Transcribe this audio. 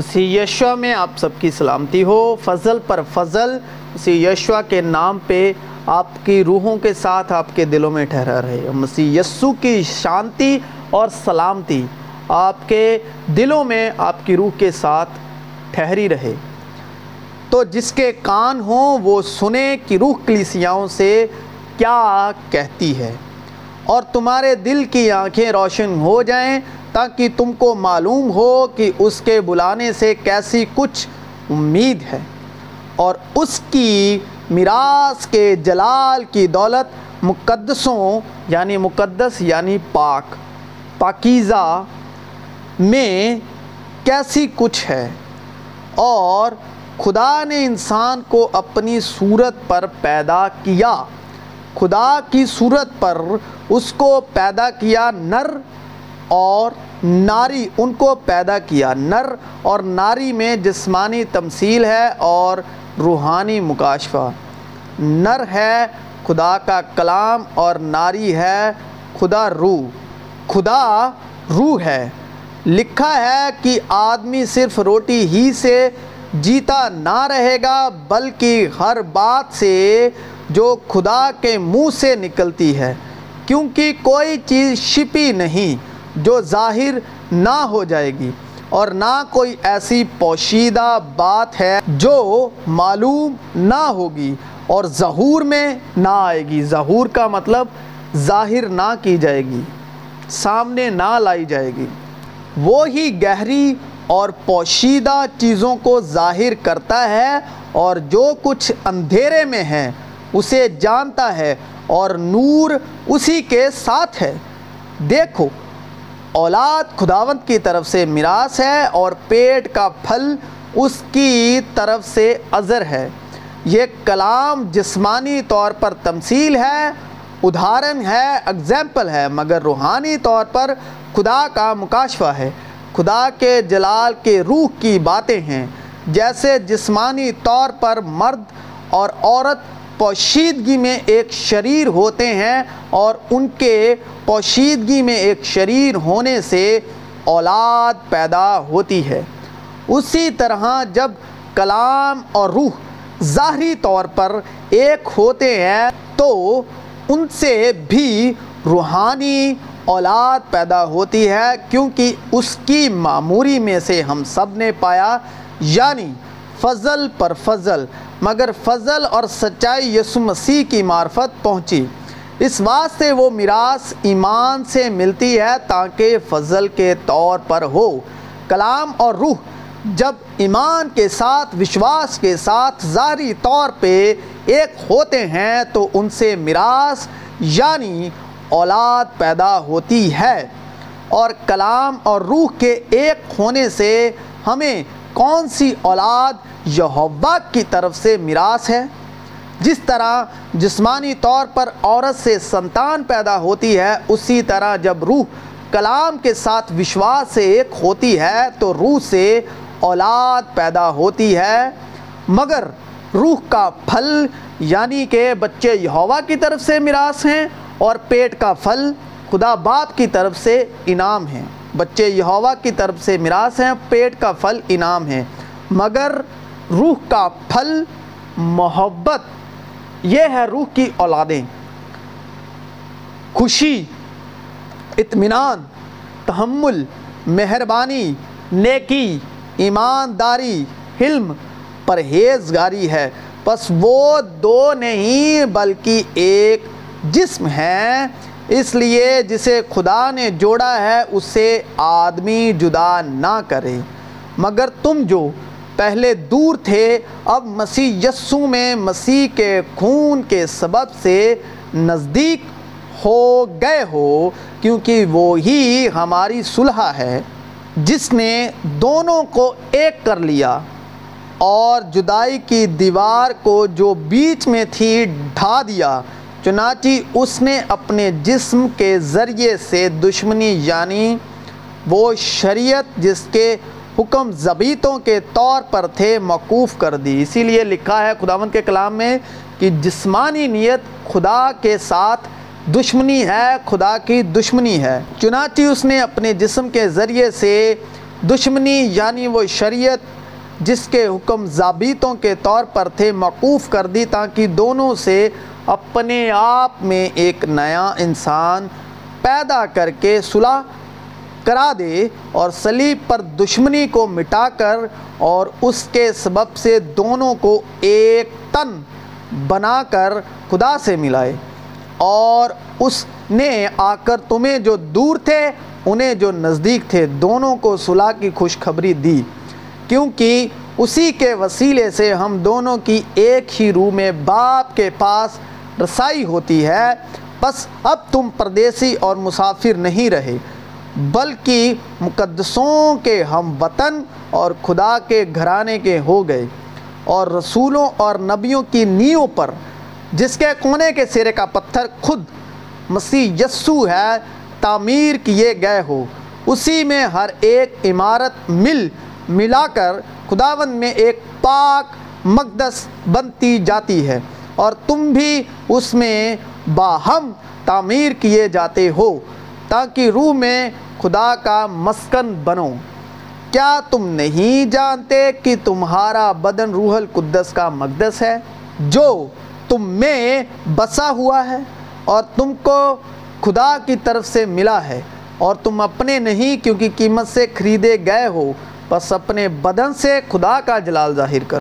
مسیح یشوا میں آپ سب کی سلامتی ہو۔ فضل پر فضل مسیح یشوا کے نام پہ آپ کی روحوں کے ساتھ آپ کے دلوں میں ٹھہرا رہے۔ مسیح یسو کی شانتی اور سلامتی آپ کے دلوں میں آپ کی روح کے ساتھ ٹھہری رہے۔ تو جس کے کان ہوں وہ سنے کہ روح کلیسیاؤں سے کیا کہتی ہے۔ اور تمہارے دل کی آنکھیں روشن ہو جائیں تاکہ تم کو معلوم ہو کہ اس کے بلانے سے کیسی کچھ امید ہے۔ اور اس کی میراث کے جلال کی دولت مقدسوں یعنی مقدس یعنی پاک، پاکیزہ میں کیسی کچھ ہے۔ اور خدا نے انسان کو اپنی صورت پر پیدا کیا۔ خدا کی صورت پر اس کو پیدا کیا نر اور ناری ان کو پیدا کیا۔ نر اور ناری میں جسمانی تمثیل ہے اور روحانی مکاشفہ۔ نر ہے خدا کا کلام اور ناری ہے خدا روح۔ خدا روح ہے۔ لکھا ہے کہ آدمی صرف روٹی ہی سے جیتا نہ رہے گا، بلکہ ہر بات سے جو خدا کے منہ سے نکلتی ہے۔ کیونکہ کوئی چیز شپی نہیں جو ظاہر نہ ہو جائے گی اور نہ کوئی ایسی پوشیدہ بات ہے جو معلوم نہ ہوگی اور ظہور میں نہ آئے گی۔ ظہور کا مطلب ظاہر نہ کی جائے گی، سامنے نہ لائی جائے گی۔ وہی گہری اور پوشیدہ چیزوں کو ظاہر کرتا ہے اور جو کچھ اندھیرے میں ہے اسے جانتا ہے اور نور اسی کے ساتھ ہے۔ دیکھو اولاد خداوند کی طرف سے میراث ہے اور پیٹ کا پھل اس کی طرف سے عذر ہے۔ یہ کلام جسمانی طور پر تمثیل ہے، ادھارن ہے اگزامپل ہے، مگر روحانی طور پر خدا کا مکاشفہ ہے۔ خدا کے جلال کے روح کی باتیں ہیں، جیسے جسمانی طور پر مرد اور عورت پوشیدگی میں ایک شریر ہوتے ہیں اور ان کے پوشیدگی میں ایک شریر ہونے سے اولاد پیدا ہوتی ہے۔ اسی طرح جب کلام اور روح ظاہری طور پر ایک ہوتے ہیں، تو ان سے بھی روحانی اولاد پیدا ہوتی ہے، کیونکہ اس کی معموری میں سے ہم سب نے پایا یعنی فضل پر فضل۔ مگر فضل اور سچائی یسو مسیح کی معرفت پہنچی۔ اس واسطے وہ میراث ایمان سے ملتی ہے تاکہ فضل کے طور پر ہو۔ کلام اور روح جب ایمان کے ساتھ، وشواس کے ساتھ ظاہری طور پہ ایک ہوتے ہیں تو ان سے میراث یعنی اولاد پیدا ہوتی ہے۔ اور کلام اور روح کے ایک ہونے سے ہمیں کون سی اولاد یہوہ کی طرف سے میراث ہے؟ جس طرح جسمانی طور پر عورت سے سنتان پیدا ہوتی ہے، اسی طرح جب روح کلام کے ساتھ وشواس سے ایک ہوتی ہے، تو روح سے اولاد پیدا ہوتی ہے۔ مگر روح کا پھل یعنی کہ بچے یہوہ کی طرف سے میراث ہیں اور پیٹ کا پھل خدا باپ کی طرف سے انعام ہیں۔ بچے یہوہ کی طرف سے میراث ہیں، پیٹ کا پھل انعام ہے۔ مگر روح کا پھل محبت، یہ ہے روح کی اولادیں۔ خوشی، اطمینان، تحمل، مہربانی، نیکی، ایمانداری، حلم، پرہیزگاری ہے۔ بس وہ دو نہیں، بلکہ ایک جسم ہے اس لیے جسے خدا نے جوڑا ہے، اسے آدمی جدا نہ کرے۔ مگر تم جو پہلے دور تھے، اب مسیح یسو میں مسیح کے خون کے سبب سے نزدیک ہو گئے ہو، کیونکہ وہی ہماری صلحہ ہے، جس نے دونوں کو ایک کر لیا۔ اور جدائی کی دیوار کو جو بیچ میں تھی، ڈھا دیا۔ چنانچہ اس نے اپنے جسم کے ذریعے سے دشمنی یعنی وہ شریعت جس کے حکم زبیتوں کے طور پر تھے، موقوف کر دی۔ اسی لیے لکھا ہے خداوند کے کلام میں کہ جسمانی نیت خدا کے ساتھ دشمنی ہے، خدا کی دشمنی ہے۔ چنانچہ اس نے اپنے جسم کے ذریعے سے دشمنی یعنی وہ شریعت جس کے حکم ضابطوں کے طور پر تھے، موقوف کر دی تاکہ دونوں سے اپنے آپ میں ایک نیا انسان پیدا کر کے صلح کرا دے اور صلیب پر دشمنی کو مٹا کر اور اس کے سبب سے دونوں کو ایک تن بنا کر خدا سے ملائے۔ اور اس نے آ کر تمہیں جو دور تھے، انہیں جو نزدیک تھے، دونوں کو صلح کی خوشخبری دی۔ کیونکہ اسی کے وسیلے سے ہم دونوں کی ایک ہی روح میں باپ کے پاس رسائی ہوتی ہے، بس اب تم پردیسی اور مسافر نہیں رہے، بلکہ مقدسوں کے ہم وطن اور خدا کے گھرانے کے ہو گئے اور رسولوں اور نبیوں کی نیوں پر، جس کے کونے کے سرے کا پتھر خود مسیح یسو ہے، تعمیر کیے گئے ہو۔ اسی میں ہر ایک عمارت مل، ملا کر خداوند میں ایک پاک مقدس بنتی جاتی ہے۔ اور تم بھی اس میں باہم تعمیر کیے جاتے ہو تاکہ روح میں خدا کا مسکن بنو۔ کیا تم نہیں جانتے کہ تمہارا بدن روح القدس کا مقدس ہے؟ جو تم میں بسا ہوا ہے اور تم کو خدا کی طرف سے ملا ہے اور تم اپنے نہیں کیونکہ قیمت سے خریدے گئے ہو، بس اپنے بدن سے خدا کا جلال ظاہر کر۔